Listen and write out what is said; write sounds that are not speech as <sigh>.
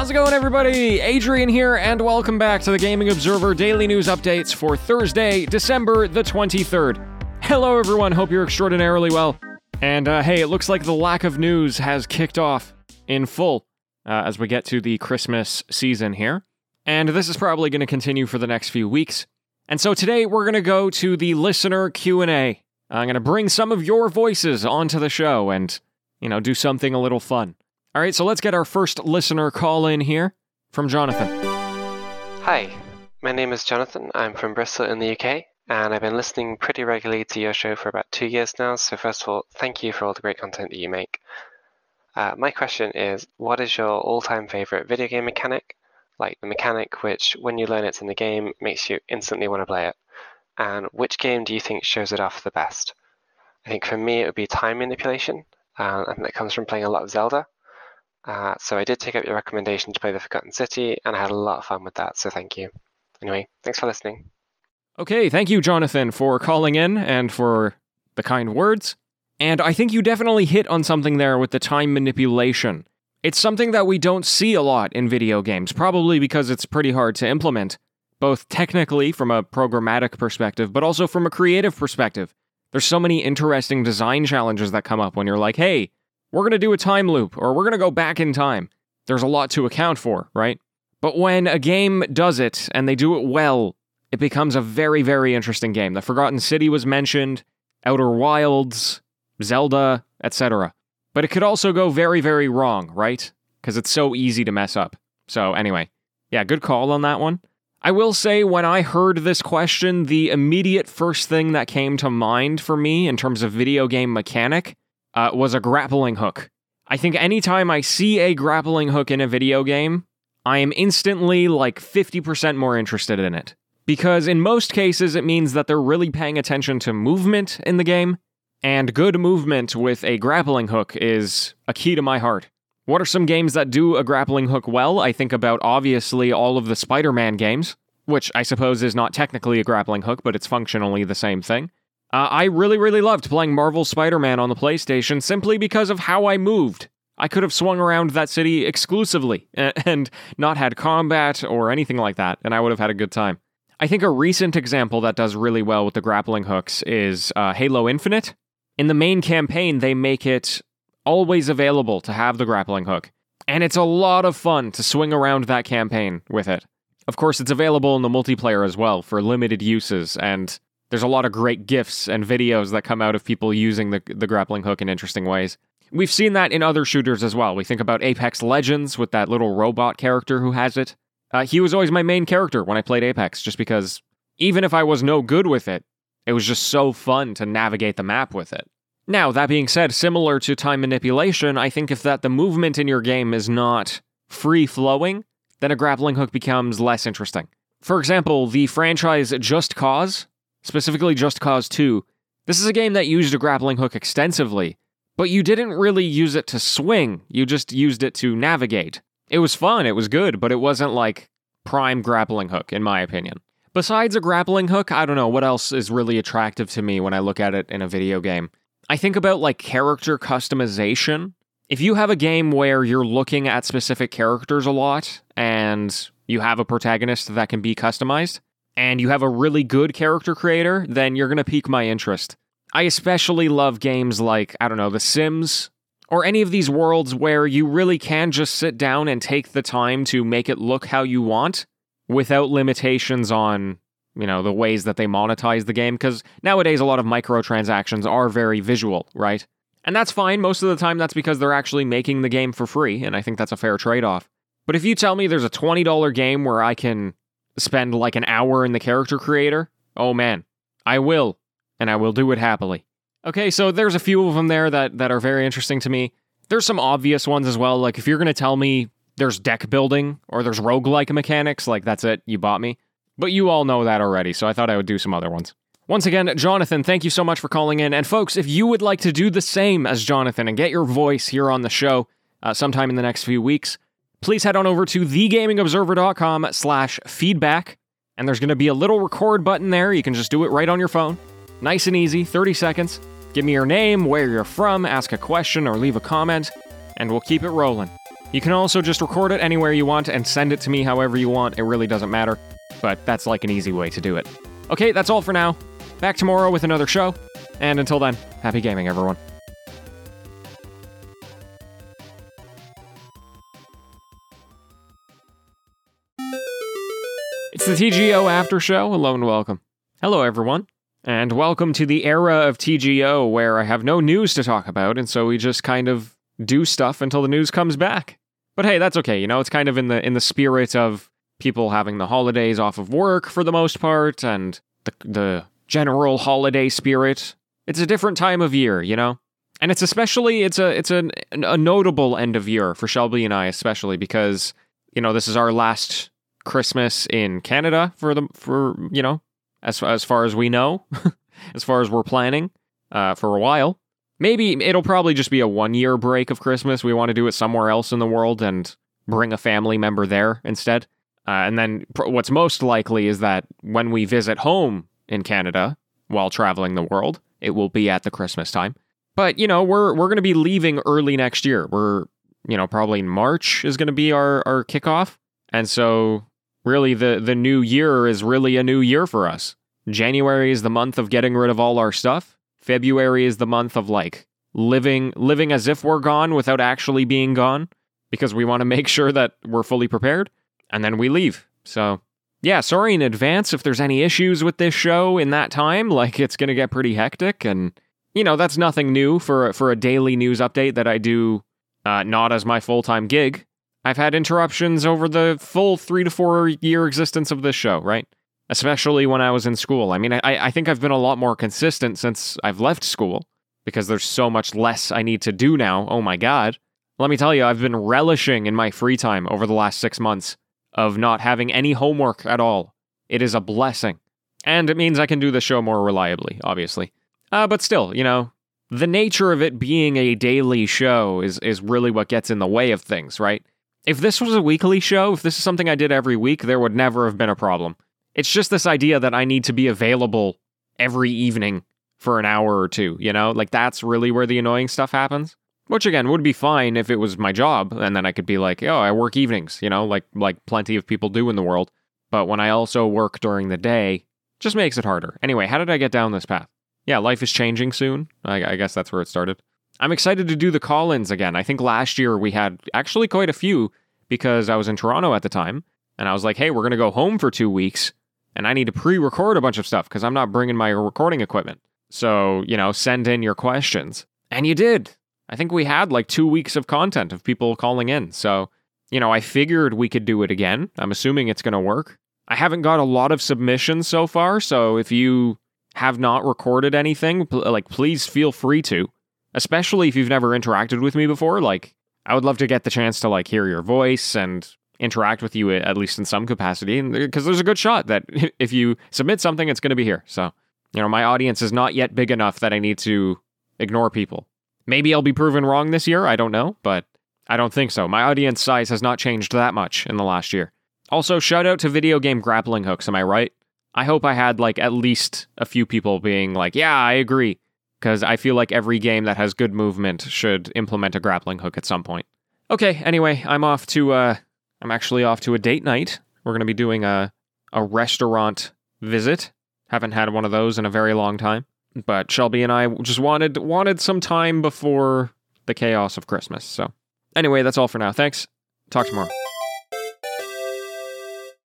How's it going, everybody? Adrian here, and welcome back to the Gaming Observer Daily News Updates for Thursday, December the 23rd. Hello, everyone. Hope you're extraordinarily well. And uh, hey, it looks like the lack of news has kicked off in full uh, as we get to the Christmas season here. And this is probably going to continue for the next few weeks. And so today we're going to go to the listener Q&A. I'm going to bring some of your voices onto the show and, you know, do something a little fun. All right, so let's get our first listener call in here from Jonathan. Hi, my name is Jonathan. I'm from Bristol in the UK, and I've been listening pretty regularly to your show for about two years now. So, first of all, thank you for all the great content that you make. Uh, my question is what is your all time favorite video game mechanic? Like the mechanic which, when you learn it's in the game, makes you instantly want to play it? And which game do you think shows it off the best? I think for me, it would be time manipulation, uh, and that comes from playing a lot of Zelda. Uh, so I did take up your recommendation to play The Forgotten City, and I had a lot of fun with that, so thank you. Anyway, thanks for listening. Okay, thank you, Jonathan, for calling in and for the kind words. And I think you definitely hit on something there with the time manipulation. It's something that we don't see a lot in video games, probably because it's pretty hard to implement, both technically from a programmatic perspective, but also from a creative perspective. There's so many interesting design challenges that come up when you're like, hey, we're going to do a time loop or we're going to go back in time. There's a lot to account for, right? But when a game does it and they do it well, it becomes a very, very interesting game. The Forgotten City was mentioned, Outer Wilds, Zelda, etc. But it could also go very, very wrong, right? Because it's so easy to mess up. So, anyway, yeah, good call on that one. I will say, when I heard this question, the immediate first thing that came to mind for me in terms of video game mechanic uh, was a grappling hook. I think anytime I see a grappling hook in a video game, I am instantly like 50% more interested in it. Because in most cases, it means that they're really paying attention to movement in the game, and good movement with a grappling hook is a key to my heart. What are some games that do a grappling hook well? I think about obviously all of the Spider Man games, which I suppose is not technically a grappling hook, but it's functionally the same thing. Uh, I really, really loved playing Marvel Spider Man on the PlayStation simply because of how I moved. I could have swung around that city exclusively <laughs> and not had combat or anything like that, and I would have had a good time. I think a recent example that does really well with the grappling hooks is uh, Halo Infinite. In the main campaign, they make it always available to have the grappling hook, and it's a lot of fun to swing around that campaign with it. Of course, it's available in the multiplayer as well for limited uses, and there's a lot of great gifs and videos that come out of people using the, the grappling hook in interesting ways. We've seen that in other shooters as well. We think about Apex Legends with that little robot character who has it. Uh, he was always my main character when I played Apex, just because even if I was no good with it, it was just so fun to navigate the map with it. Now, that being said, similar to time manipulation, I think if that the movement in your game is not free flowing, then a grappling hook becomes less interesting. For example, the franchise Just Cause specifically Just Cause 2. This is a game that used a grappling hook extensively, but you didn't really use it to swing, you just used it to navigate. It was fun, it was good, but it wasn't like prime grappling hook, in my opinion. Besides a grappling hook, I don't know what else is really attractive to me when I look at it in a video game. I think about like character customization. If you have a game where you're looking at specific characters a lot and you have a protagonist that can be customized, and you have a really good character creator, then you're going to pique my interest. I especially love games like, I don't know, The Sims, or any of these worlds where you really can just sit down and take the time to make it look how you want without limitations on, you know, the ways that they monetize the game. Because nowadays, a lot of microtransactions are very visual, right? And that's fine. Most of the time, that's because they're actually making the game for free, and I think that's a fair trade off. But if you tell me there's a $20 game where I can spend like an hour in the character creator, oh man, I will, and I will do it happily. Okay, so there's a few of them there that, that are very interesting to me. There's some obvious ones as well. Like if you're going to tell me there's deck building or there's roguelike mechanics, like that's it, you bought me. But you all know that already, so I thought I would do some other ones. Once again, Jonathan, thank you so much for calling in. And folks, if you would like to do the same as Jonathan and get your voice here on the show uh, sometime in the next few weeks, please head on over to thegamingobserver.com slash feedback. And there's going to be a little record button there. You can just do it right on your phone. Nice and easy, 30 seconds. Give me your name, where you're from, ask a question, or leave a comment, and we'll keep it rolling. You can also just record it anywhere you want and send it to me however you want. It really doesn't matter, but that's like an easy way to do it. Okay, that's all for now. Back tomorrow with another show. And until then, happy gaming, everyone. The TGO After Show. Hello and welcome. Hello, everyone. And welcome to the era of TGO where I have no news to talk about, and so we just kind of do stuff until the news comes back. But hey, that's okay. You know, it's kind of in the in the spirit of people having the holidays off of work for the most part and the the general holiday spirit. It's a different time of year, you know? And it's especially it's a it's a, a notable end of year for Shelby and I especially because you know, this is our last Christmas in Canada for the for, you know, as as far as we know, <laughs> as far as we're planning uh, for a while. Maybe it'll probably just be a one year break of Christmas. We want to do it somewhere else in the world and bring a family member there instead. Uh, and then pr- what's most likely is that when we visit home in Canada while traveling the world, it will be at the Christmas time. But you know, we're we're going to be leaving early next year. We're you know probably March is going to be our our kickoff, and so really the the new year is really a new year for us. January is the month of getting rid of all our stuff. February is the month of like living living as if we're gone without actually being gone because we want to make sure that we're fully prepared and then we leave. So, yeah, sorry in advance if there's any issues with this show in that time, like it's going to get pretty hectic and you know, that's nothing new for for a daily news update that I do uh, not as my full-time gig. I've had interruptions over the full 3 to 4 year existence of this show, right? especially when I was in school. I mean, I, I think I've been a lot more consistent since I've left school because there's so much less I need to do now. Oh my God. Let me tell you, I've been relishing in my free time over the last six months of not having any homework at all. It is a blessing. And it means I can do the show more reliably, obviously. Uh, but still, you know, the nature of it being a daily show is, is really what gets in the way of things, right? If this was a weekly show, if this is something I did every week, there would never have been a problem. It's just this idea that I need to be available every evening for an hour or two, you know? Like that's really where the annoying stuff happens. Which again would be fine if it was my job and then I could be like, "Oh, I work evenings," you know, like like plenty of people do in the world. But when I also work during the day, just makes it harder. Anyway, how did I get down this path? Yeah, life is changing soon. I, I guess that's where it started. I'm excited to do the call ins again. I think last year we had actually quite a few because I was in Toronto at the time and I was like, hey, we're going to go home for two weeks and I need to pre record a bunch of stuff because I'm not bringing my recording equipment. So, you know, send in your questions. And you did. I think we had like two weeks of content of people calling in. So, you know, I figured we could do it again. I'm assuming it's going to work. I haven't got a lot of submissions so far. So if you have not recorded anything, pl- like, please feel free to, especially if you've never interacted with me before. Like, I would love to get the chance to like hear your voice and interact with you at least in some capacity And uh, because there's a good shot that <laughs> if you submit something it's going to be here. So you know my audience is not yet big enough that i need to ignore people. Maybe i'll be proven wrong this year i don't know but i don't think so. My audience size has not changed that much in the last year. Also shout out to video game grappling hooks am i right? I hope i had like at least a few people being like yeah i agree because i feel like every game that has good movement should implement a grappling hook at some point okay anyway i'm off to uh I'm actually off to a date night. We're going to be doing a a restaurant visit. Haven't had one of those in a very long time. But Shelby and I just wanted wanted some time before the chaos of Christmas. So, anyway, that's all for now. Thanks. Talk tomorrow.